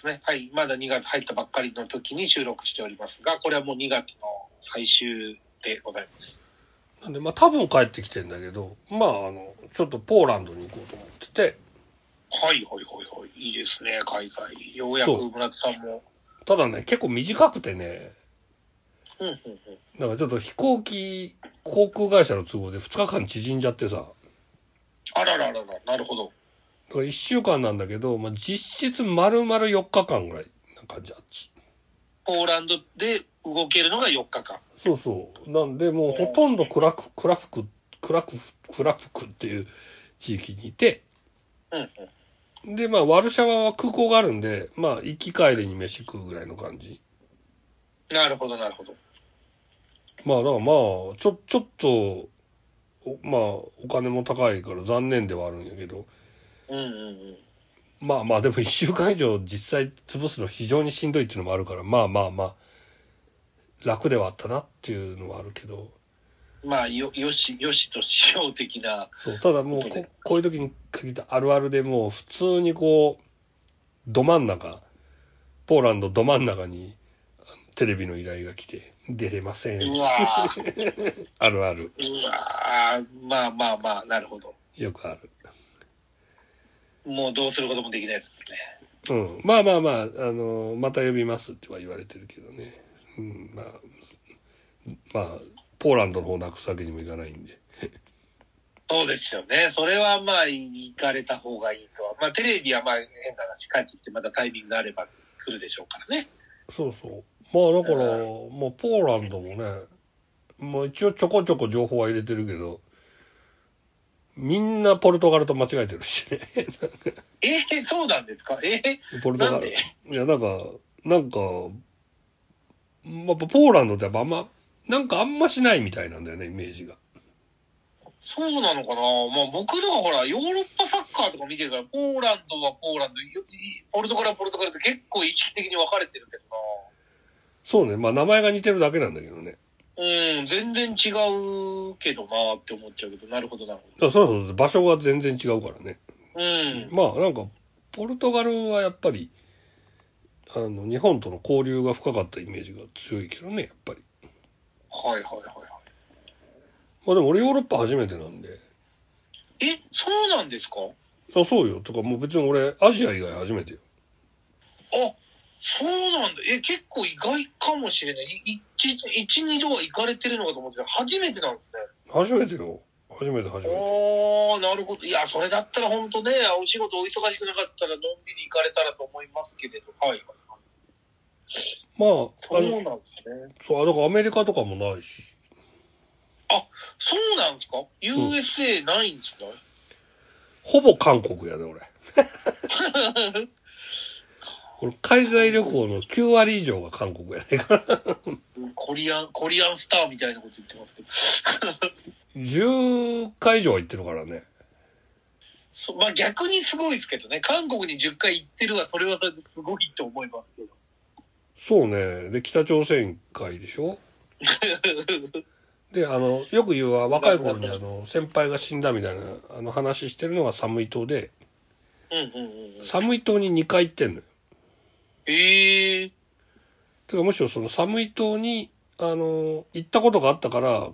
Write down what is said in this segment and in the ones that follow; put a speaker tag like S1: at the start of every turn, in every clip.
S1: ですね。は
S2: い。まだ2月入ったばっかりの時に収録しておりますが、これはもう2月の最終でございます。
S1: なんで、まあ多分帰ってきてんだけど、まああの、ちょっとポーランドに行こうと思ってて、
S2: はいはいはいはい。いいですね、海外。ようやく村田さんも。
S1: ただね、結構短くてね、
S2: うんうんうん。
S1: だからちょっと飛行機、航空会社の都合で2日間縮んじゃってさ、
S2: あらららら、なるほど。
S1: だから1週間なんだけど、まあ実質丸々4日間ぐらいな感じあっち。
S2: ポーランドで動けるのが4日間。
S1: そうそう。なんで、もうほとんどクラク、クラフク、クラク、クラフクっていう地域にいて、
S2: うんうん。
S1: で、まあ、ワルシャワは空港があるんで、まあ、行き帰りに飯食うぐらいの感じ。
S2: なるほどなるほど。
S1: まあ、だからまあ、ちょ、ちょっと、おまあ、お金も高いから残念ではあるんやけど、
S2: うんうんうん。
S1: まあまあ、でも一週間以上実際潰すの非常にしんどいっていうのもあるから、まあまあまあ、楽ではあったなっていうのはあるけど、
S2: まあ、よ、よし、よしとしよう的な。
S1: そう、ただもうここういう時に限ったあるあるでもう普通にこう、ど真ん中、ポーランドど真ん中にテレビの依頼が来て、出れません。
S2: うわー
S1: あるある。
S2: うわーまあまあまあ、なるほど。
S1: よくある。
S2: もうどうすることもできないですね。
S1: うん。まあまあまあ、あの、また呼びますっては言われてるけどね。うん、まあ、まあ、ポーランドの方なくすわけにもいかないんで。
S2: そうですよね。それはまあ、行かれた方がいいとは。まあ、テレビはまあ、変な話、帰ってきてまたタイミングがあれば来るでしょうからね。
S1: そうそう。まあだから、まあポーランドもね、まあ一応ちょこちょこ情報は入れてるけど、みんなポルトガルと間違えてるしね。
S2: えー、そうなんですか？えー、
S1: ポルトガル。いや、なんか、なんか、まあ、ポーランドってやっぱあんま、なんかあんましないみたいなんだよね、イメージが。
S2: そうなのかな？まあ僕とかほら、ヨーロッパサッカーとか見てるから、ポーランドはポーランド、よポルトガルはポルトガルって結構意識的に分かれてるけど
S1: そうね、まあ名前が似てるだけなんだけどね。
S2: なうん、全然違うけどなって思っちゃうけど、なるほどなる
S1: いやそうそう、場所が全然違うからね。
S2: ほど。うん。
S1: まあなんか、ポルトガルはやっぱり、あの、日本との交流が深かったイメージが強いけどね、やっぱり。
S2: はいはいはいはい。
S1: まあでも俺ヨーロッパ初めてなんで。
S2: え、そうなんですか？
S1: あ、そうよ。とかもう別に俺、アジア以外初めてよ。
S2: あ、そうなんだ。え、結構意外かもしれない。い一、一、二度は行かれてるのかと思ってた初めてなんですね。
S1: 初めてよ。初めて初めて。
S2: おー、なるほど。いや、それだったら本当ね、お仕事お忙しくなかったらのんびり行かれたらと思いますけれど。はいはいはい。
S1: まあ、
S2: そう
S1: あの、
S2: なんですね。
S1: そう、だからアメリカとかもないし。
S2: そうなんですか ?USA ないんですか、
S1: ほぼ韓国やで、俺。俺、海外旅行の9割以上が韓国やねんから。
S2: コリアン、コリアンスターみたいなこと言ってますけど。
S1: 10回以上は行ってるからね。
S2: そまあ逆にすごいですけどね。韓国に10回行ってるは、それはそれですごいと思いますけど。
S1: そうね。で、北朝鮮会でしょ？で、あの、よく言うは、若い頃にあの、先輩が死んだみたいな、あの話してるのが寒い島で、
S2: うんうんうんうん。
S1: 寒い島に2回行ってんのよ。
S2: ええー。
S1: てかむしろその寒い島に、あの、行ったことがあったから、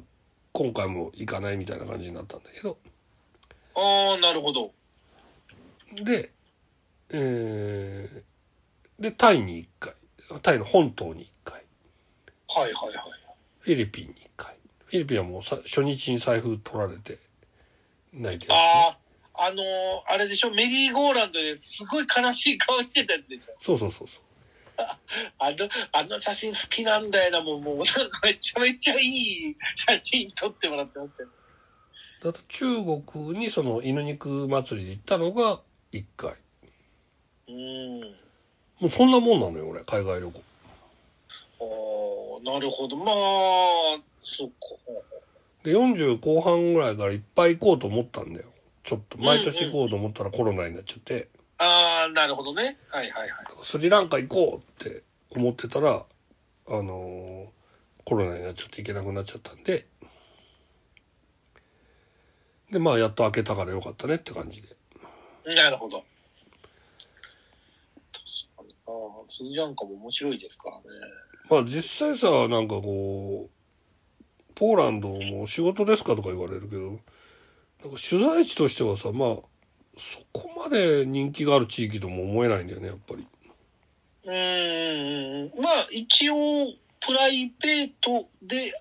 S1: 今回も行かないみたいな感じになったんだけど。
S2: ああ、なるほど。
S1: で、えー、で、タイに1回。タイの本島に1回。
S2: はいはいはい。
S1: フィリピンに1回。フィリピンはもうさ初日に財布取られて、泣いてるしね。
S2: ああ、あのーあれでしょ、メリーゴーランドですごい悲しい顔してたやつでしょ？
S1: そうそうそうそう。
S2: あの、あの写真好きなんだよな、もう、もう、なんかめちゃめちゃいい写真撮ってもらってましたよ。
S1: だと中国にその犬肉祭りで行ったのが1回。
S2: うん。
S1: もうそんなもんなのよ、俺、海外旅行。
S2: ああ、なるほど。まあ、そっか。
S1: で、40後半ぐらいからいっぱい行こうと思ったんだよ。ちょっと、毎年行こうと思ったらコロナになっちゃって、
S2: ああ、なるほどね。はいはいはい。
S1: スリランカ行こうって思ってたら、あのーコロナになっちゃって行けなくなっちゃったんで、で、まあ、やっと開けたからよかったねって感じで。
S2: なるほど。確かに。ああ、スリランカも面白いですからね。
S1: まあ、実際さ、なんかこう、ポーランドも仕事ですかとか言われるけど、取材地としてはさ、まあ、そこまで人気がある地域とも思えないんだよね、やっぱり。
S2: うーん。まあ、一応、プライベートで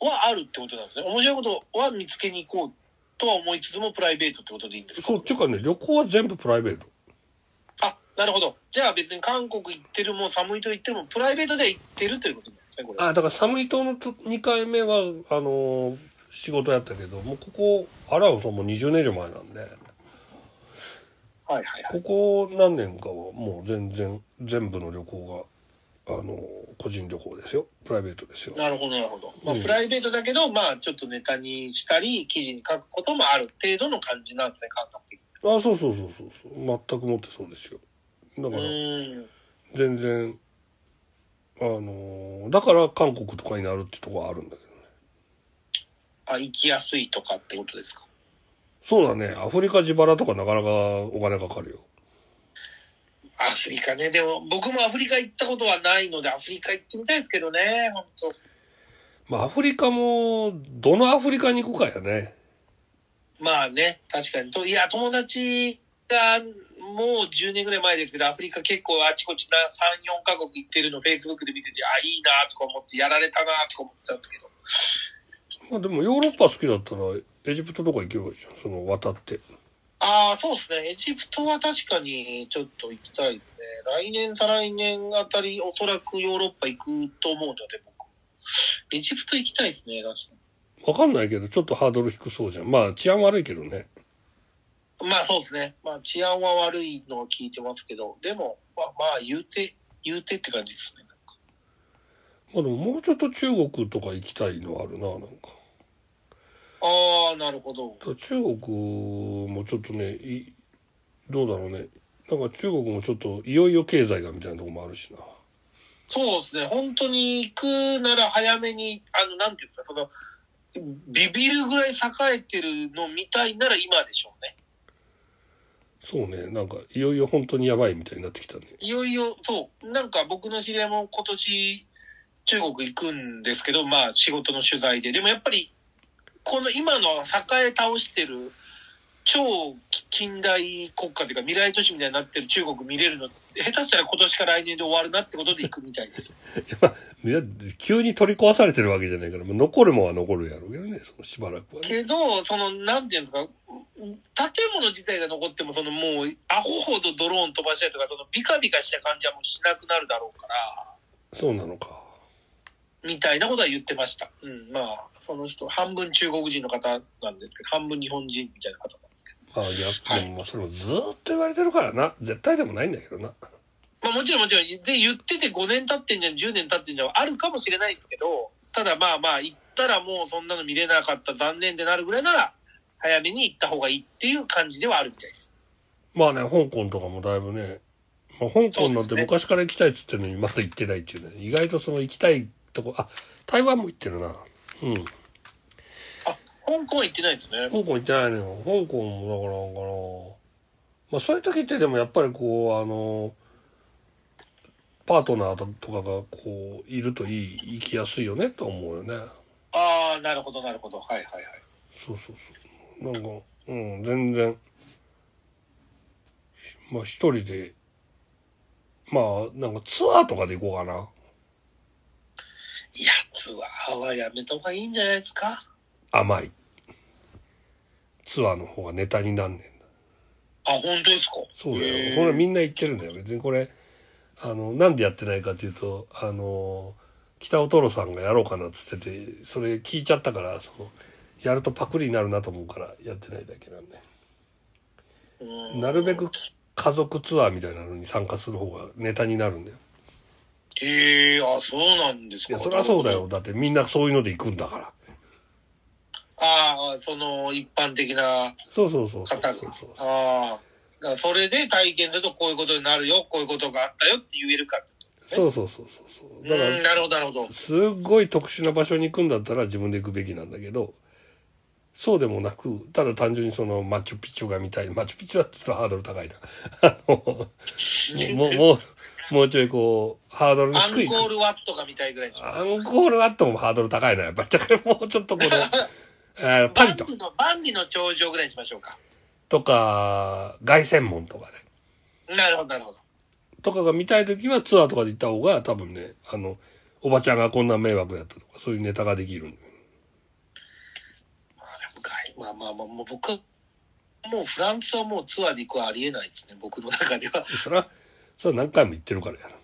S2: はあるってことなんですね。面白いことは見つけに行こうとは思いつつもプライベートってことでいいんですか？
S1: そう、っていうかね、旅行は全部プライベート。
S2: あ、なるほど。じゃあ別に韓国行ってるも寒いと言っても、プライベートで行ってるということなんですね、これ。
S1: あ、だから寒い島の2回目は、あのー仕事やったけど、もうここ、あらうともう20年以上前なんで、
S2: はいはいはい。
S1: ここ何年かはもう全然、全部の旅行が、あのー個人旅行ですよ。プライベートですよ。
S2: なるほど、なるほど。まあ、
S1: うん
S2: プライベートだけど、まあ、ちょっとネタにしたり、記事に書くこともある程度の感じなんですね、感覚的に。
S1: あ、そうそうそうそうそう。全くもってそうですよ。だ
S2: う
S1: から。全然、あのーだから韓国とかになるってとこはあるんだけどね。
S2: あ、行きやすいとかってことですか？
S1: そうだね。アフリカ自腹とかなかなかお金かかるよ。
S2: アフリカね。でも、僕もアフリカ行ったことはないので、アフリカ行ってみたいですけどね、本当
S1: まあ、アフリカも、どのアフリカに行くかやね。
S2: まあね、確かに。といや、友達が、もう10年ぐらい前ですけど、アフリカ結構あちこちな3、4カ国行ってるの、Facebook で見てて、あ、いいなとか思って、やられたなとか思ってたんですけど。
S1: まあでもヨーロッパ好きだったら、エジプトとか行けばいいじゃん。その渡って。
S2: ああ、そうですね。エジプトは確かにちょっと行きたいですね。来年、再来年あたり、おそらくヨーロッパ行くと思うので、僕。エジプト行きたいですね、確か
S1: わかんないけど、ちょっとハードル低そうじゃん。まあ治安悪いけどね。
S2: に。まあそうですね。まあ治安は悪いのは聞いてますけど、でも、まあまあ言うて、言うてって感じですね。
S1: まあでももうちょっと中国とか行きたいのはあるな、なんか。
S2: ああ、なるほど。
S1: 中国もちょっとね、いどうだろうね。なんか中国もちょっといよいよ経済がみたいなとこもあるしな。
S2: そうですね。本当に行くなら早めに、あの、なんていうんですか、その、ビビるぐらい栄えてるのみたいなら今でしょうね。
S1: そうね、なんかいよいよ本当にやばいみたいになってきたね。
S2: いよいよ、そう、なんか僕の知り合いも今年中国行くんですけど、まあ仕事の取材で。でもやっぱり、この今の栄え倒してる超近代国家というか未来都市みたいになってる中国見れるの、下手したら今年か来年で終わるなってことで行くみたいです。
S1: いや、急に取り壊されてるわけじゃないから、残るもんは残るやろうけどね、そのしばらくはね。
S2: けど、その、なんていうんですか、建物自体が残っても、そのもう、アホほどドローン飛ばしたりとか、そのビカビカした感じはもうしなくなるだろうから、
S1: そうなのか。
S2: みたいなことは言ってました。うん、まあ、その人、半分中国人の方なんですけど、半分日本人みたいな方なんですけど。
S1: まあ、いや、
S2: はい
S1: でもまあそれもずーっと言われてるからな。絶対でもないんだけどな。
S2: まあもちろんもちろん、で、言ってて5年経ってんじゃん、10年経ってんじゃん、あるかもしれないんですけど、ただまあまあ、行ったらもうそんなの見れなかった、残念でなるぐらいなら、早めに行った方がいいっていう感じではあるみたいです。
S1: まあね、香港とかもだいぶね、まあ、香港なんて昔から行きたいっつってるのにまだ行ってないっていうね。意外とその行きたいとこ、あ、台湾も行ってるな。うん。
S2: あ、香港は行ってないですね。
S1: 香港行ってないのよ。香港もだからなんかな。まあそういう時ってでもやっぱりこう、あの、パートナーとかがこう、いるといい、行きやすいよねと思うよね。
S2: ああ、なるほど、なるほど。はいはいはい。
S1: そうそうそう。なんか、うん、全然、まあ一人で、まあなんかツアーとかで行こうかな。
S2: いや、ツアーはやめた方がいいんじゃないですか？
S1: 甘い。ツアーの方がネタになんねんだ。
S2: あ、本当ですか？
S1: そうだよ。これみんな言ってるんだよ。別にこれ、あの、なんでやってないかっていうと、あの、北尾トロさんがやろうかなっつってて、それ聞いちゃったから、その、やるとパクリになるなと思うからやってないだけなんで。
S2: うん
S1: なるべく家族ツアーみたいなのに参加する方がネタになるんだよ。
S2: へえあ、そうなんですか。
S1: いや、そりゃそうだよ。。だってみんなそういうので行くんだから。
S2: ああ、その一般的な
S1: そうそうそうそう
S2: 方が
S1: そうそう。
S2: ああ。だからそれで体験するとこういうことになるよ、こういうことがあったよって言えるかって
S1: そうそうそうそうそう。だか
S2: うん、
S1: ら、
S2: なるほど、なるほど。
S1: すっごい特殊な場所に行くんだったら自分で行くべきなんだけど、そうでもなく、ただ単純にそのマチュピチュが見たい、マチュピチュだって言ったらハードル高いな。あの、もう、もう、もうちょいこう、ハードルの
S2: アンコ
S1: 低い。
S2: ールワットが見たいぐらい
S1: アンコールワットもハードル高いな、やっぱり。だからもうちょっとこの、えーパリと
S2: 万里の、頂上ぐらいにしましょうか。
S1: とか、凱旋門とかね。
S2: なるほど、なるほど。
S1: とかが見たいときはツアーとかで行った方が多分ね、あの、おばちゃんがこんな迷惑やったとか、そういうネタができるんだよ
S2: まあまあまあ、もう僕は、もうフランスはもうツアーで行くはありえないですね、僕の中では。
S1: それは、それは何回も言ってるからやな。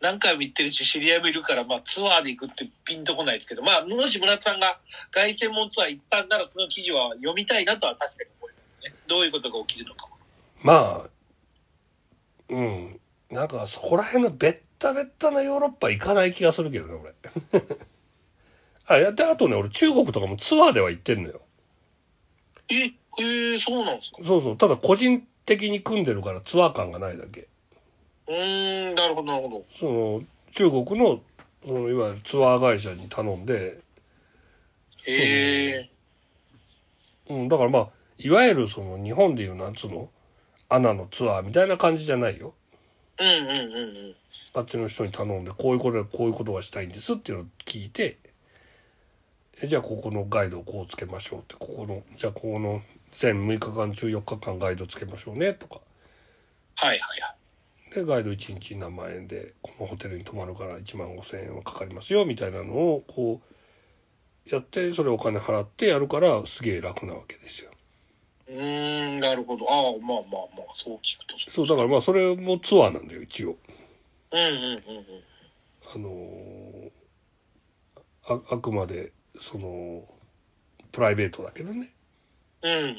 S2: 何回も行ってるし、知り合いもいるから、まあツアーで行くってピンとこないですけど、まあ、もし村田さんが凱旋門ツアー行ったんなら、その記事は読みたいなとは確かに思いますね。どういうことが起きるのかも。
S1: まあ、うん。なんかそこら辺のベッタベッタなヨーロッパ行かない気がするけどね、俺。あ、やって、あとね、俺中国とかもツアーでは行ってんのよ。
S2: え、えー、そうなんですか？
S1: そうそう。ただ個人的に組んでるからツアー感がないだけ。
S2: うーん、なるほど、なるほど。
S1: その、中国の、そのいわゆるツアー会社に頼んで、
S2: へえ
S1: うん、だからまあ、いわゆるその日本でいうなんつうの、アナのツアーみたいな感じじゃないよ。
S2: うんうんうんうん。
S1: あっちの人に頼んで、こういうことでこういうことがしたいんですっていうのを聞いて、えじゃあここのガイドをこうつけましょうって、ここの、じゃあここの全6日間中4日間ガイドつけましょうねとか。
S2: はいはいはい。
S1: で、ガイド1日何万円で、このホテルに泊まるから1万5千円はかかりますよみたいなのを、こう、やって、それお金払ってやるから、すげえ楽なわけですよ。
S2: うーん、なるほど。ああ、まあまあまあ、そう聞くと
S1: そう、だからまあ、それもツアーなんだよ、一応。
S2: うんうんうんうん。
S1: あのーあ、あくまで、その、プライベートだけどね。
S2: うんうんうん。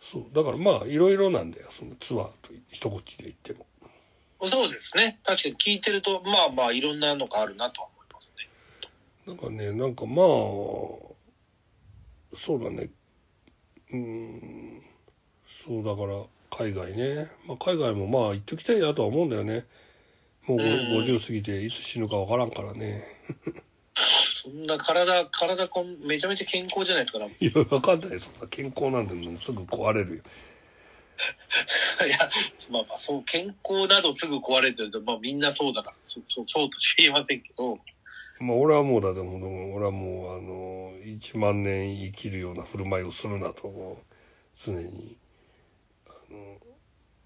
S1: そう。だからまあ、いろいろなんだよ、そのツアーと一口で言っても。
S2: そうですね。確かに聞いてると、まあまあ、いろんなのがあるなとは思いますね。
S1: なんかね、なんかまあ、そうだね。うーん、そうだから、海外ね。まあ、海外もまあ、行っておきたいなとは思うんだよね。もうご
S2: うん
S1: 50過ぎて、いつ死ぬかわからんからね。
S2: そんな体、体こん、めちゃめちゃ健康じゃないですか。い
S1: いや、わかんない。そんな健康なんてもうすぐ壊れるよ。
S2: や、まあまあ、そう、健康などすぐ壊れてると、まあみんなそうだから、そそうそうとしか言えませんけど、
S1: まあ、俺はもうだでも、俺はもう、あの、1万年生きるような振る舞いをするなと、常に、あの、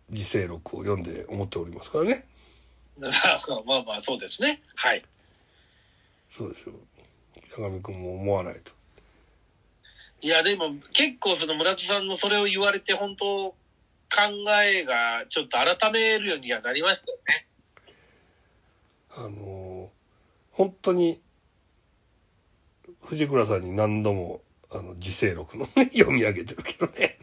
S1: 自制録を読んで思っておりますからね。
S2: まあまあ、そうですね。はい。
S1: そうですよ。北上君も思わないと。
S2: いや、でも結構その村田さんのそれを言われて、本当考えがちょっと改めるようにはなりましたよね。
S1: あの、本当に、藤倉さんに何度も、あの、自制録のね、読み上げてるけどね。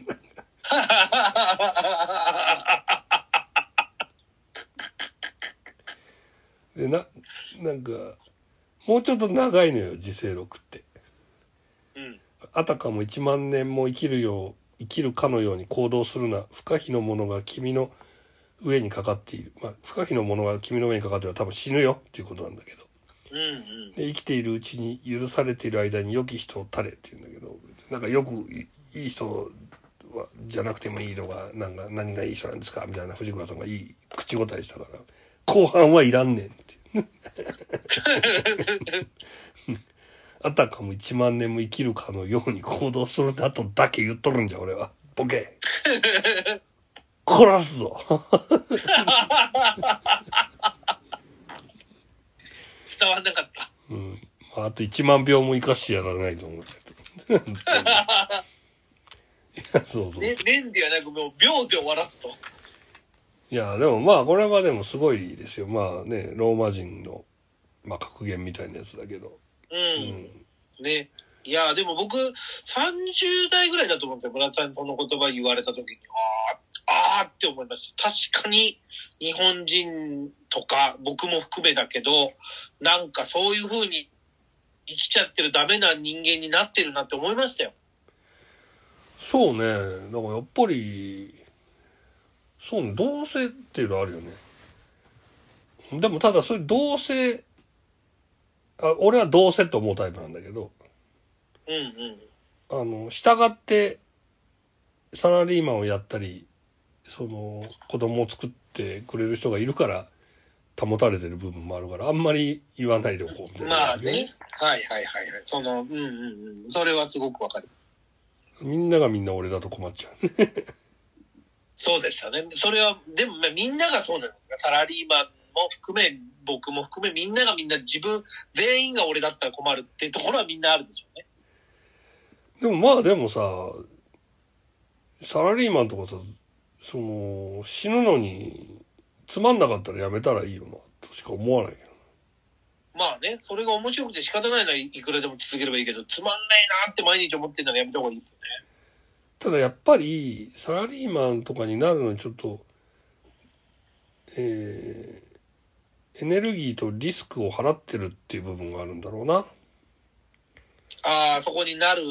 S1: で、な、なんか、もうちょっと長いのよ、自制録って。
S2: うん。
S1: あたかも1万年も生きるよう、生きるかのように行動するな。不可避のものが君の上にかかっている。まあ、不可避のものが君の上にかかっているは多分死ぬよっていうことなんだけど。
S2: うんうん。
S1: で生きているうちに許されている間に良き人を垂れって言うんだけど、なんかよくいいい人はじゃなくてもいいのが、なんか何がいい人なんですかみたいな藤倉さんがいい口答えしたから、後半はいらんねんって。あたかも1万年も生きるかのように行動するだとだけ言っとるんじゃ、俺は。ボケ。殺すぞ。
S2: 伝わんなかった。
S1: うん。まあ、あと1万秒も生かしてやらないと思っちゃった。いやそうそう。
S2: ね、年ではなく、もう秒で終わらすと。
S1: いや、でもまあ、これはでもすごいですよ。まあね、ローマ人の、まあ、格言みたいなやつだけど。
S2: う。
S1: うんん。
S2: ね。いや、でも僕、30代ぐらいだと思うんですよ。村田さんにその言葉言われた時に、ああ、ああって思いました。確かに、日本人とか、僕も含めだけど、なんかそういう風に生きちゃってるダメな人間になってるなって思いましたよ。
S1: そうね。だからやっぱり、そうね、同性っていうのあるよね。でもただそれ同性、あ俺は同性と思うタイプなんだけど、
S2: うんうん。
S1: あの、従って、サラリーマンをやったり、その、子供を作ってくれる人がいるから、保たれてる部分もあるから、あんまり言わないでおこうみたいな。
S2: まあね。はいはいはいはい。その、うんうんうん。それはすごくわかります。
S1: みんながみんな俺だと困っちゃう。
S2: そうですよね。それは、でもまあみんながそうなんですよ。サラリーマンも含め、僕も含め、みんながみんな自分、全員が俺だったら困るっていうところはみんなあるでしょうね。
S1: でもまあでもさ、サラリーマンとかさ、その、死ぬのに、つまんなかったらやめたらいいよな、としか思わないけど。
S2: まあね、それが面白くて仕方ないのはいくらでも続ければいいけど、つまんないなって毎日思ってるならやめた方がいいですよね。
S1: ただやっぱり、サラリーマンとかになるのにちょっと、えー、エネルギーとリスクを払ってるっていう部分があるんだろうな。
S2: ああ、そこになる、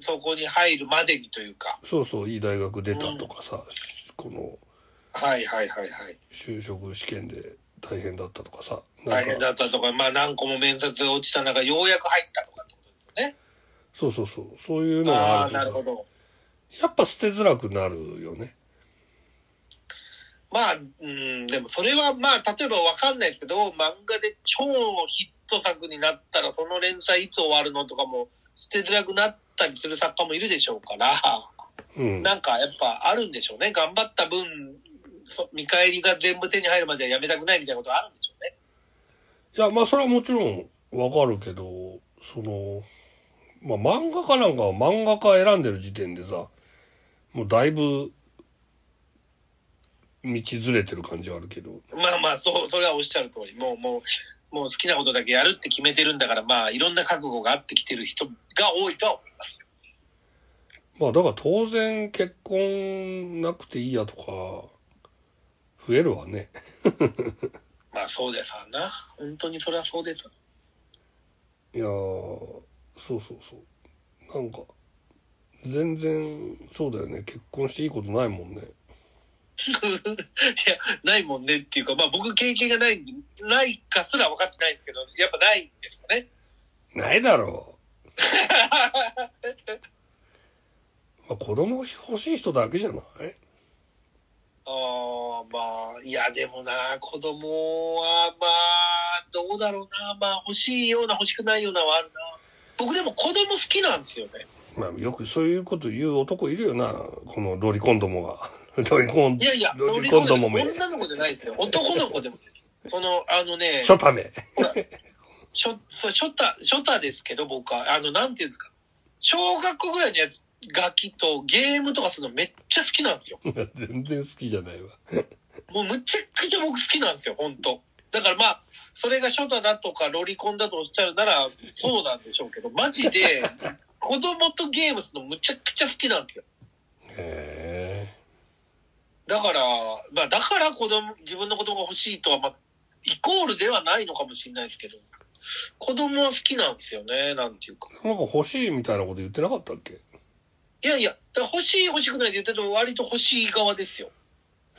S2: そこに入るまでにというか。
S1: そうそう、いい大学出たとかさ、この
S2: はいはいはいはい。
S1: 就職試験で大変だったとかさ、な
S2: 大変
S1: んか、
S2: だったとか、まあ何個も面接が落ちた中、ようやく入ったとかってことですよね。
S1: そうそうそう、そういうのが
S2: ああー、
S1: あるとさ
S2: なるほど。
S1: やっぱ捨てづらくなるよね。
S2: まあ、うん、でもそれはまあ、例えばわかんないですけど、漫画で超ヒット作になったら、その連載いつ終わるのとかも捨てづらくなったりする作家もいるでしょうから、
S1: うん。
S2: なんかやっぱあるんでしょうね。頑張った分、そ見返りが全部手に入るまではやめたくないみたいなことはあるんでしょうね。
S1: いや、まあそれはもちろんわかるけど、その、まあ漫画家なんかは漫画家選んでる時点でさ、もうだいぶ、道ずれてる感じはあるけど、
S2: まあまあ、そう、それはおっしゃる通り、もう、もう、もう好きなことだけやるって決めてるんだから、まあ、いろんな覚悟があってきてる人が多いとは思います。
S1: まあだから当然結婚なくていいやとか、増えるわね。
S2: まあ、そうですわな。本当にそれはそうです。
S1: いやー、そうそうそう。なんか、全然、そうだよね。結婚していいことないもんね。
S2: いや、ないもんねっていうか、まあ僕経験がないんで、ないかすら分かってないんですけど、やっぱないんですよね。
S1: ないだろう。まあ、子供欲しい人だけじゃない？
S2: ああ、まあ、いや、でもな、子供は、まあ、どうだろうな。まあ、欲しいような、欲しくないようなはあるな。僕でも子供好きなんですよね。
S1: まあ、よくそういうこと言う男いるよな。このロリコンどもが。ロリコン、
S2: いやいや、
S1: ロリコンどもめ。
S2: 女の子じゃないですよ。男の子でもです。その、あのね、
S1: 初ため。
S2: ほら、しょ、そう、初太、初太ですけど、僕は、あの、なんていうんですか。小学校ぐらいのやつ、楽器とゲームとかするのめっちゃ好きなんですよ。
S1: 全然好きじゃないわ。
S2: もうむちゃくちゃ僕好きなんですよ、本当だからまあ、それが初太だとかロリコンだとおっしゃるなら、そうなんでしょうけど、マジで、子供とゲームするのむちゃくちゃ好きなんですよ。
S1: へ
S2: だから、まあ、だから子供、自分の子供が欲しいとは、まあ、イコールではないのかもしれないですけど、子供は好きなんですよね、なんていうか。
S1: え。なんか欲しいみたいなこと言ってなかったっけ？
S2: いやいや、欲しい欲しくないで言ってても割と欲しい側ですよ。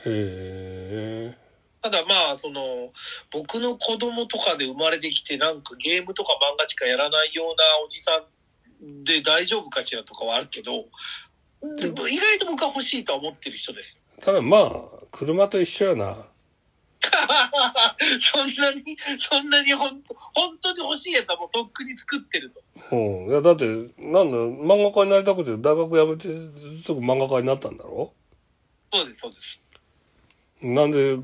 S1: へえ。
S2: ただまあ、その、僕の子供とかで生まれてきて、なんかゲームとか漫画しかやらないようなおじさんで大丈夫かしらとかはあるけど、意外と僕は欲しいとは思ってる人です。
S1: ただまあ、車と一緒やな。
S2: そんなに、そんなに本当、本当に欲しいやつはもうとっくに作ってると。
S1: うん。いや、だって、なんだ、漫画家になりたくて、大学辞めて、すぐ漫画家になったんだろ？
S2: そうです、そうです。
S1: なんで、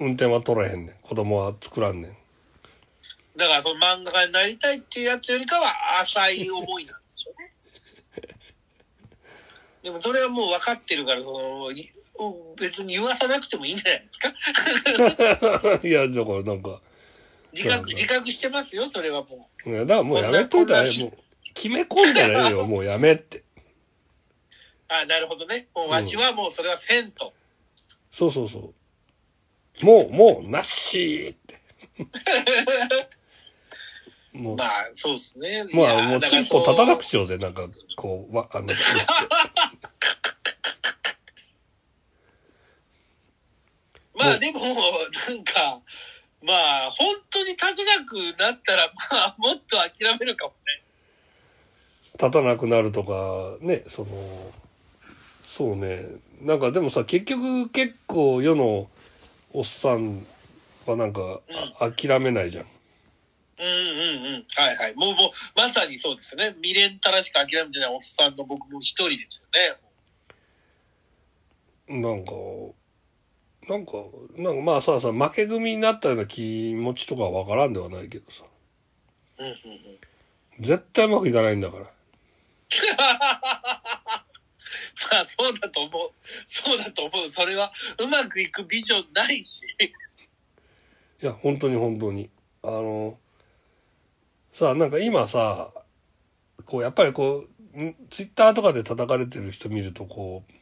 S1: 運転は取らへんねん。子供は作らんねん。
S2: だからその漫画家になりたいっていうやつよりかは浅い思いなんでしょうね。でもそれはもう分かってるから、その、い別に言わさなくてもいいんじゃないですか？
S1: いや、だからなんか、
S2: 自覚、自覚してますよ、それはも
S1: いや、だからもうやめといたらもう、決め込んだらええよ、もうやめって。
S2: う。あなるほどね。もうわしはもうそれはせんと。
S1: そうそうそう。もう、もう、なっしーって。もう、
S2: まあ、そうですね。い
S1: まあ、
S2: や
S1: もう、チンポ立たなくしようぜ、なんか、こう、わ、あの、言って
S2: まあでも、なんか、まあ、本当に立たなくなったら、まあ、もっと諦めるかもね。
S1: 立たなくなるとか、ね、その、そうね、なんかでもさ、結局結構世のおっさんはなんか、あ諦めないじゃん。
S2: うんうんうん。はいはい。もう、もう、まさにそうですね。未練たらしく諦めてないおっさんの僕も一人ですよね。
S1: なんか、なんか、なんかまあさ、さ、負け組になったような気持ちとかはわからんではないけどさ、
S2: うんうんうん。
S1: 絶対うまくいかないんだから。
S2: まあ、そうだと思う。そうだと思う。それは、うまくいくビジョンないし。
S1: いや、本当に本当に。あの、さあ、なんか今さ、こう、やっぱりこう、んツイッターとかで叩かれてる人見ると、こう、
S2: うん。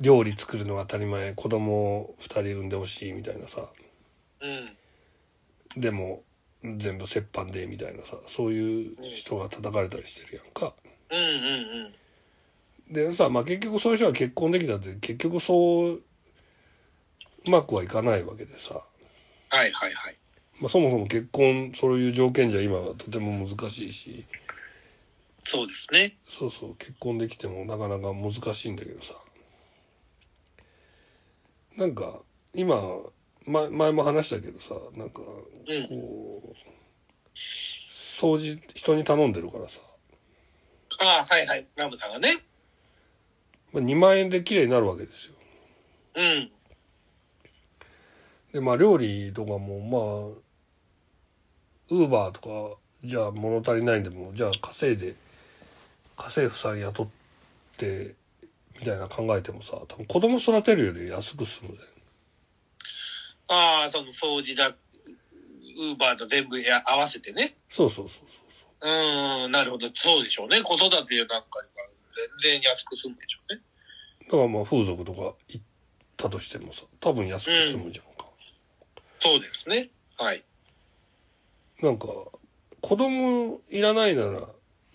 S1: 料理作るのが当たり前、子供を二人産んでほしいみたいなさ、
S2: うん。
S1: でも、全部折半で、みたいなさ、そういう人が叩かれたりしてるやんか。
S2: うんうんうん。
S1: でさ、まあ結局そういう人が結婚できたって、結局そう、うまくはいかないわけでさ、
S2: はいはいはい。
S1: まあそもそも結婚、そういう条件じゃ今はとても難しいし、
S2: そうですね。
S1: そうそう、結婚できてもなかなか難しいんだけどさ。なんか、今、ま、前も話したけどさ、なんか、
S2: うん。
S1: こう、掃除人に頼んでるからさ、
S2: ああ、はいはい。ラムさんがね。
S1: まあ、2万円で綺麗になるわけですよ。
S2: うん。
S1: で、まあ料理とかも、まあ、ウーバーとか、じゃあ物足りないんでも、じゃあ稼いで、家政婦さん雇って、みたいな考えてもさ、多分子供育てるより安く済むぜ。
S2: ああ、その掃除だ、ウーバーと全部や合わせてね。
S1: そうそうそう
S2: うーん、なるほど。そうでしょうね。子育てなんかには全然安く済むでしょうね。
S1: そう。だからまあ風俗とか行ったとしてもさ、多分安く済むじゃんか。
S2: そうですね。はい。
S1: なんか、子供いらないなら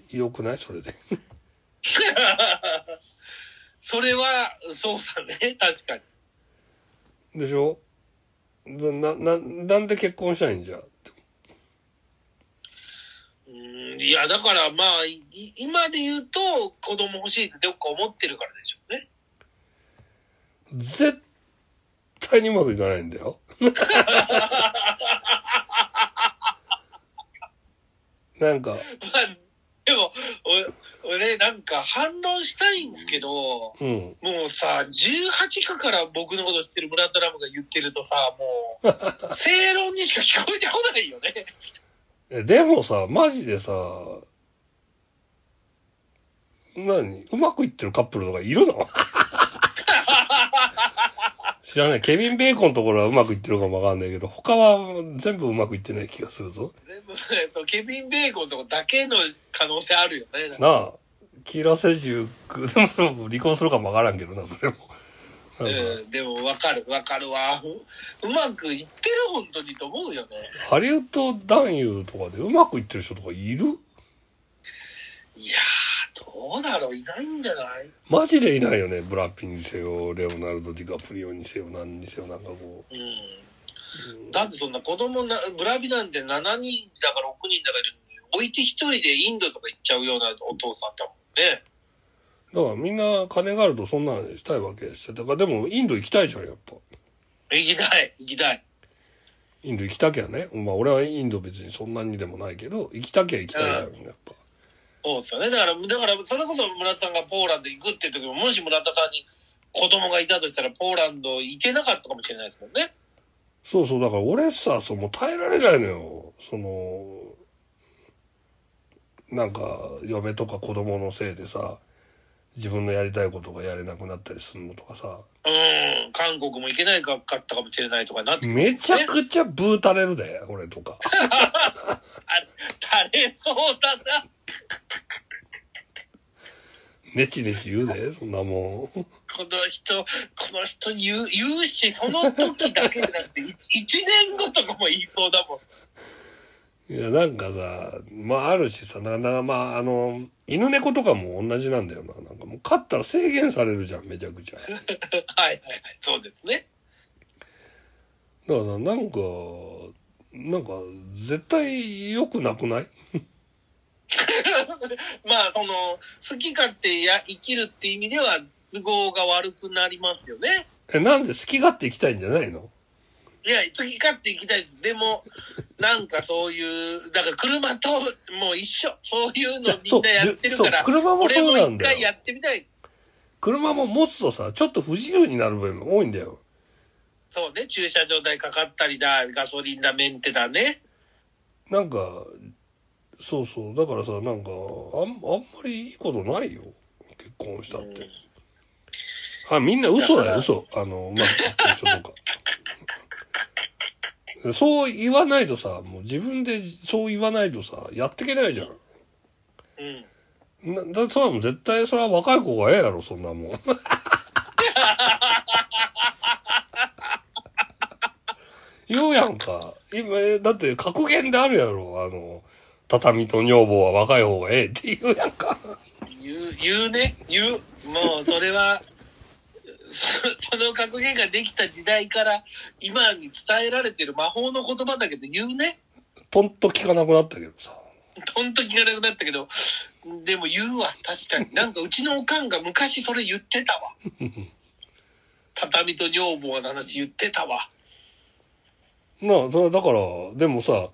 S1: 良くない？それで。
S2: それは、そうだね。確かに。
S1: でしょ？な、な、ななんで結婚したいんじゃ？って
S2: うーん、いや、だからまあ、い今で言うと、子供欲しいってどっか思ってるからでしょうね。
S1: 絶対にうまくいかないんだよ。なんか、
S2: まあ、お俺なんか反論したいんですけど、
S1: うん。
S2: もうさ、18区から僕のこと知ってるブラッドラムが言ってるとさ、もう、正論にしか聞こえてこないよね。
S1: えでもさ、マジでさ、何？うまくいってるカップルとかいるの？知らない。ケビン・ベーコンのところはうまくいってるかもわかんないけど、他は全部うまくいってない気がするぞ。
S2: 全部、えっとケビン・ベーコンとこだけの可能性あるよね。な
S1: あ、キーラ・セジュク、でもそれも離婚するかもわからんけどな、それも。
S2: うん、でもわかる、わかるわ。ううまくいってる、本当にと思うよね。
S1: ハリウッド男優とかでうまくいってる人とかいる？
S2: いやー、どうだろう、いないんじゃない？
S1: マジでいないよね。ブラピにせよ、レオナルド・ディカプリオにせよ、何にせよ、なんかこ
S2: うん。
S1: う。
S2: だってそんな子供な、ブラビなんて7人だか6人だかいるのに、置いて一人でインドとか行っちゃうようなお父さんだもんね。
S1: だからみんな金があるとそんなんしたいわけですよ。だからでもインド行きたいじゃん、やっぱ。
S2: 行きたい、行きたい。
S1: インド行きたきゃね。まあ俺はインド別にそんなにでもないけど、行きたきゃ行きたいじゃん、やっぱ。
S2: そうですよね。だから、だから、それこそ村田さんがポーランド行くっていう時も、もし村田さんに子供がいたとしたら、ポーランド行けなかったかもしれないですもんね。
S1: そうそう、だから俺さ、そうもう耐えられないのよ。その、なんか、嫁とか子供のせいでさ、自分のやりたいことがやれなくなったりするのとかさ、
S2: うん、韓国も行けないかったかもしれないとかなってくる
S1: めちゃくちゃブー垂れるで、俺とか。
S2: あ 垂れそうだな。
S1: ネチネチ言うで、そんなもん。
S2: この人、この人言う、言うし、その時だけじゃなくて、い一年後とかも言いそうだもん。
S1: いや、なんかさ、まああるしさ、ななまああの、犬猫とかも同じなんだよな。なんかもう飼ったら制限されるじゃん、めちゃくちゃ。だ か
S2: はいはいはい。そうですね。
S1: らなんか、なんか、絶対良くなくない？
S2: まあ、その、好き勝手や生きるって意味では都合が悪くなりますよね。
S1: え、なんで好き勝手行きたいんじゃないの？
S2: いや、好き勝手行きたいです。でも、なんかそういう、だから車ともう一緒。そういうのみんなやってるから、
S1: 車もそうなんだよ
S2: 俺も一回やってみたい。
S1: 車も持つとさ、ちょっと不自由になる部分多いんだよ。
S2: そうね、駐車場代かかったりだ、ガソリンだ、メンテだね。
S1: なんか、そうそう。だからさ、なんか、あんあんまりいいことないよ。結婚したって。あ、みんな嘘だよ、
S2: だ
S1: 嘘。あの、うまくいってる人とか。そう言わないとさ、もう自分でそう言わないとさ、やっていけないじゃん。
S2: うん。
S1: なだそれはもう絶対それは若い子がええやろ、そんなもん。言うやんか。今、えだって格言であるやろ、あの、畳と女房は若い方がええって言うやんか。
S2: 言う、言うね。言う。もう、それは、そ その格言ができた時代から今に伝えられてる魔法の言葉だけど言うね。
S1: とんと聞かなくなったけどさ。
S2: ほんと聞かなくなったけど、でも言うわ、確かに。なんかうちのおかんが昔それ言ってたわ。畳と女房の話言ってたわ。
S1: なあ、それはだから、でもさ、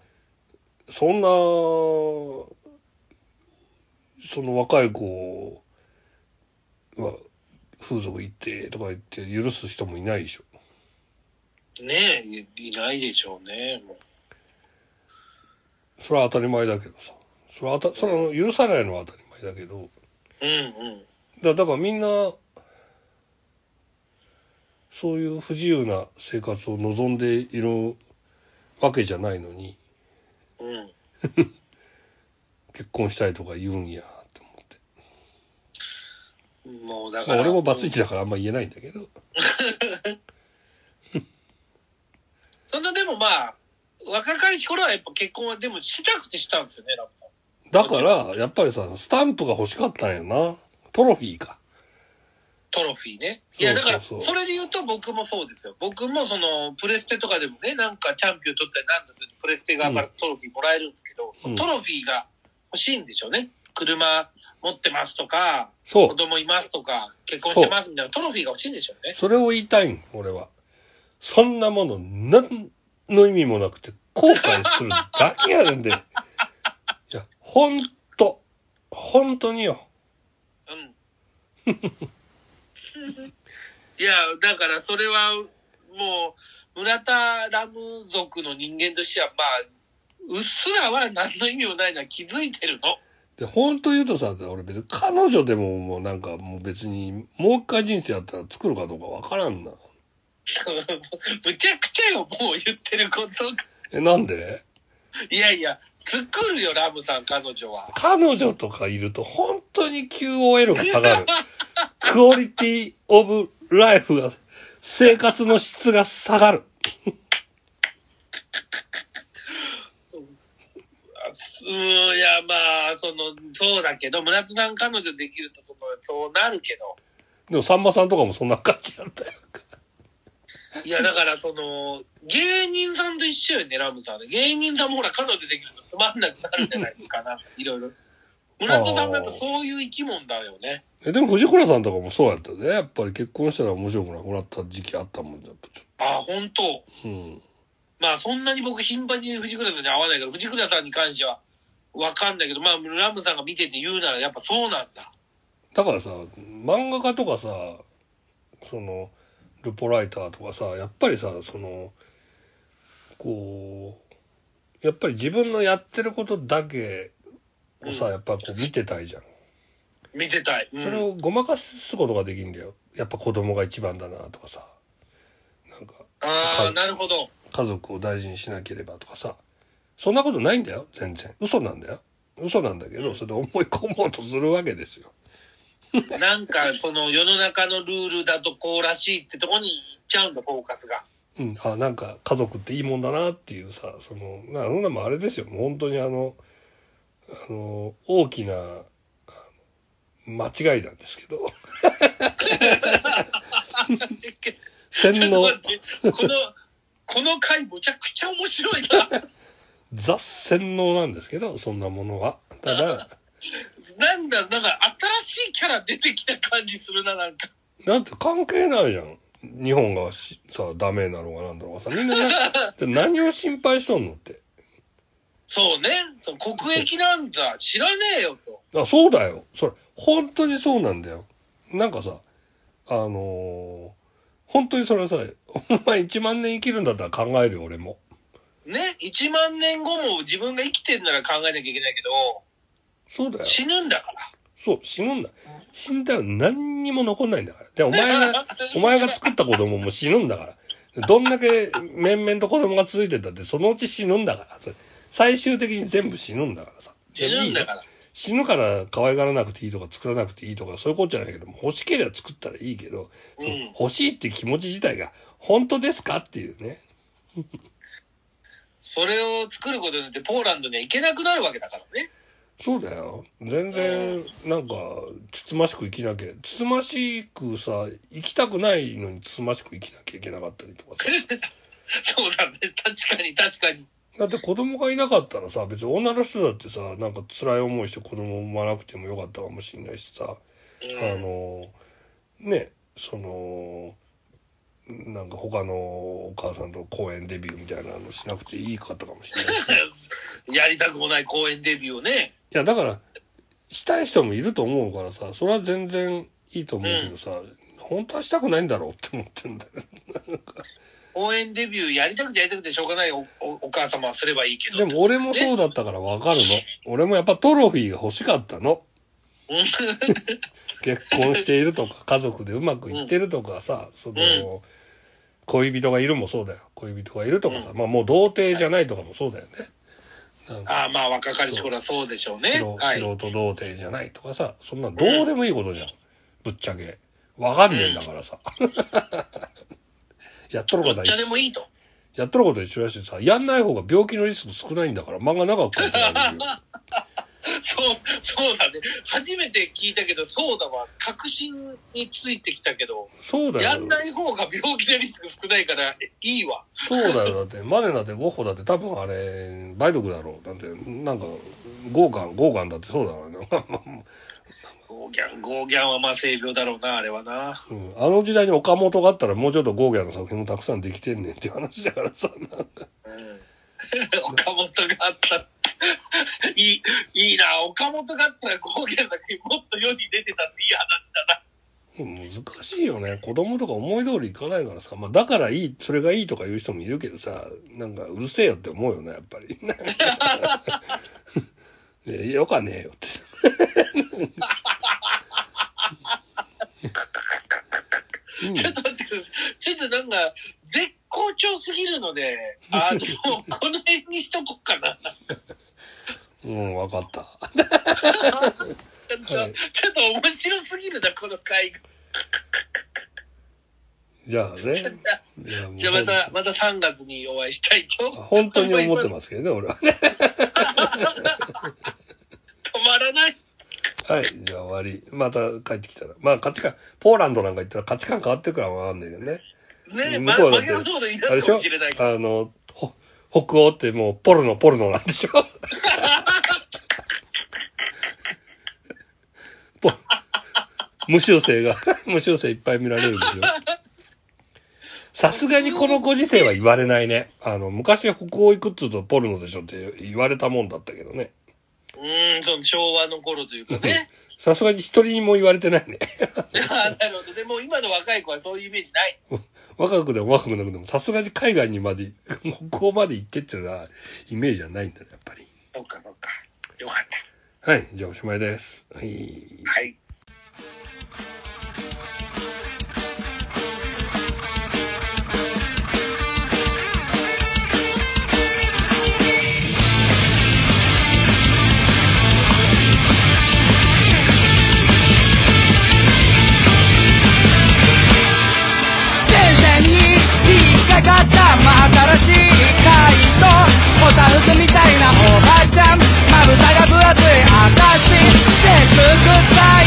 S1: そんな、その若い子は、風俗行ってとか言って許す人もいないでしょ。
S2: ねえ、いいないでしょうね。も
S1: それは当たり前だけどさ。それはた、それは許さないのは当たり前だけど。
S2: ううんうん。
S1: だだからみんな、そういう不自由な生活を望んでいるわけじゃないのに、
S2: うん。
S1: 結婚したいとか言うんや。
S2: もうだから。
S1: まあ俺もバツイチだからあんま言えないんだけど。
S2: そんなでもまあ、若かりし頃はやっぱ結婚はでもしたくてしたんですよね、ラムさん。
S1: だから、やっぱりさ、スタンプが欲しかったんやな。トロフィーか。
S2: トロフィーね。いや、だから、
S1: そ
S2: れで言うと僕もそうですよ。僕もその、プレステとかでもね、なんかチャンピオン取ったりなんですけど、プレステ側からトロフィーもらえるんですけど、
S1: うん
S2: トロフィーが欲しいんでしょうね。車持ってますとか、
S1: そう。
S2: 子供いますとか、結婚してますみたいなトロフィーが欲しいんでしょうね。
S1: それを言いたいん、俺は。そんなもの、何の意味もなくて、後悔するだけやねんで。いや、ほんと、本当によ。
S2: うん。いや、だからそれは、もう、村田ラム族の人間としては、まあ、うっすらは何の意味もないのは気づいてるの。
S1: で、本当言うとさ、俺別に彼女でももうなんかもう別に、もう一回人生あったら作るかどうかわからんな。
S2: むちゃくちゃよ、もう言ってることが。
S1: え、なんで？
S2: いやいや、作るよ、ラムさん、彼女は。
S1: 彼女とかいると本当に QOL が下がる。クオリティオブライフが、生活の質が下がる。
S2: うーん、いや、まあ、その、そうだけど、村田さん彼女できると、その、そうなるけど。
S1: でもさんまさんとかもそんな感じだったよ。
S2: いや、だから、その、芸人さんと一緒よね、ラムさん。芸人さんもほら、彼女できるとつまんなくなるじゃないですか、なんか、いろいろ。村田さんもやっぱそういう生き物だよね。
S1: えでも藤倉さんとかもそうやったね。やっぱり結婚したら面白くなくなった時期あったもんやっぱちょっ
S2: ああ、本当
S1: と。うん。
S2: まあ、そんなに僕、頻繁に藤倉さんに会わないから、藤倉さんに関しては、わかんないけど、まあ、ラムさんが見てて言うなら、やっぱそうなんだ。
S1: だからさ、漫画家とかさ、その、ルポライターとかさ、やっぱりさ、その、こう、やっぱり自分のやってることだけをさ、
S2: うん
S1: やっぱこう見てたいじゃん。
S2: 見てたい。うん
S1: それをごまかすことができんだよ。やっぱ子供が一番だなとかさ。なんか、
S2: ああ、なるほど。
S1: 家族を大事にしなければとかさ。そんなことないんだよ、全然。嘘なんだよ。嘘なんだけど、それで思い込もうとするわけですよ。
S2: なんか、その世の中のルールだとこうらしいってとこに行っちゃうんだ、フォーカスが。
S1: うん、あ、なんか家族っていいもんだなっていうさ、その、な、そんなもんあれですよ。もう本当にあの、あの、大きな、間違いなんですけど。洗脳
S2: この、この回むちゃくちゃ面白いな。
S1: 雑洗脳なんですけど、そんなものは。ただ、
S2: なんだ、なんか新しいキャラ出てきた感じするな、なんか。
S1: だって関係ないじゃん。日本がしさ、ダメなのかなんだろうがさ、みんななで何を心配しとんのって。
S2: そうね。その国益なんだ。知らねえよと。
S1: あそうだよ。それ、本当にそうなんだよ。なんかさ、あのー本当にそれはさ、お前1万年生きるんだったら考えるよ、俺も。
S2: ね。1万年後も自分が生きてんなら考えなきゃいけないけ
S1: そうだよ。
S2: ど、死ぬんだから。
S1: そう、死ぬんだ。死んだら何にも残んないんだから。で、お前が、お前が作った子供も死ぬんだから。どんだけ面々と子供が続いてたって、そのうち死ぬんだから。最終的に全部死ぬんだからさ。
S2: 死ぬんだから。
S1: 死ぬから可愛がらなくていいとか作らなくていいとかそういうことじゃないけども欲しければ作ったらいいけど、
S2: うん
S1: 欲しいって気持ち自体が本当ですかっていうね
S2: それを作ることによってポーランドには行けなくなるわけだからね。
S1: そうだよ全然なんかつつましく生きなきゃつつましくさ生きたくないのにつつましく生きなきゃいけなかったりとかさ
S2: そうだね。確かに確かに。
S1: だって子供がいなかったらさ別に女の人だってさなんか辛い思いして子供産まなくてもよかったかもしれないしさ
S2: うん
S1: あのねそのなんか他のお母さんと公演デビューみたいなのしなくていいかったかもしれない。
S2: やりたくもない公演デビューをね。
S1: やだからしたい人もいると思うからさそれは全然いいと思うけどさ、本当はしたくないんだろうって思ってんだよ。
S2: 公演デビューやりたくてやりたくてしょうがないおおお母様はすればいいけど。
S1: でも俺もそうだったからわかるの。俺もやっぱトロフィーが欲しかったの。
S2: うん。
S1: 結婚しているとか家族でうまくいってるとかさ、その、恋人がいるもそうだよ。恋人がいるとかさ、まあもう童貞じゃないとかもそうだよね。
S2: ああ、まあ若かりし頃はそうでしょうね。
S1: 素
S2: はい。
S1: 素人童貞じゃないとかさそんなどうでもいいことじゃん、ぶっちゃけ。わかんねえんだからさ、やっとることは一
S2: どっちでもいいと。
S1: やっとることは一緒だしさ。やんない方が病気のリスク少ないんだから。漫画長く書いてあるよ
S2: そう、そうだね。初めて聞いたけど、そうだわ。確信についてきたけど、
S1: そうだよ
S2: やんない方が病気のリスク少ないから、えいいわ。
S1: そうだよだってマネだってゴッホだって多分あれ梅毒だろうだってなんかゴーガンゴーガンだってそうだからね
S2: ゴーギャン、ゴーギャンはまあ性病だろうな、あれはな。
S1: うん、あの時代に岡本があったらもうちょっとゴーギャンの作品もたくさんできてんねんっていう話だからさなんか
S2: うん。岡本があった。いい、いいな。岡本があったらゴーギャンだけもっと世に出てたっていい話だな。
S1: 難しいよね子供とか思い通りいかないからさ、まあ、だからいいそれがいいとか言う人もいるけどさなんかうるせえよって思うよねやっぱり いやよかねえよって うん
S2: ちょっと待ってください。ちょっとなんか、絶好調すぎるので、あの、この辺にしとこうかな。
S1: うん、わかった。
S2: ちょっと、
S1: はい
S2: ちょっと面白すぎるな、この回が。
S1: じゃあね。
S2: じゃあまた、また3月にお会いしたいと。
S1: 本当に思って
S2: す。
S1: ますけどね、俺はね。
S2: 止まらない。
S1: はい、じゃあ終わり。また帰ってきたら。まあ価値観、ポーランドなんか行ったら価値観変わってくからわかんないけどね。
S2: ねま、
S1: 向こうだ
S2: 負けのところ言い
S1: あれでしょ？あの、ほ北欧ってもうポルノポルノなんでしょ？ポ無修正が、無修正いっぱい見られるんですよ。さすがにこのご時世は言われないね。あの、昔は北欧行くっつうとポルノでしょって言われたもんだったけどね。
S2: うーん、その昭和の頃というかね。
S1: さすがに一人にも言われてないね。
S2: あなるほど。でも今の若い子はそういうイメージない。
S1: 若くでも若くなくでも、さすがに海外にまで、向 こうまで行ってっていうのは、イメージはないんだね、やっぱり。
S2: そうか、そうか。よかった。
S1: はい、じゃあおしまいです。はい。
S2: はい。goodbye.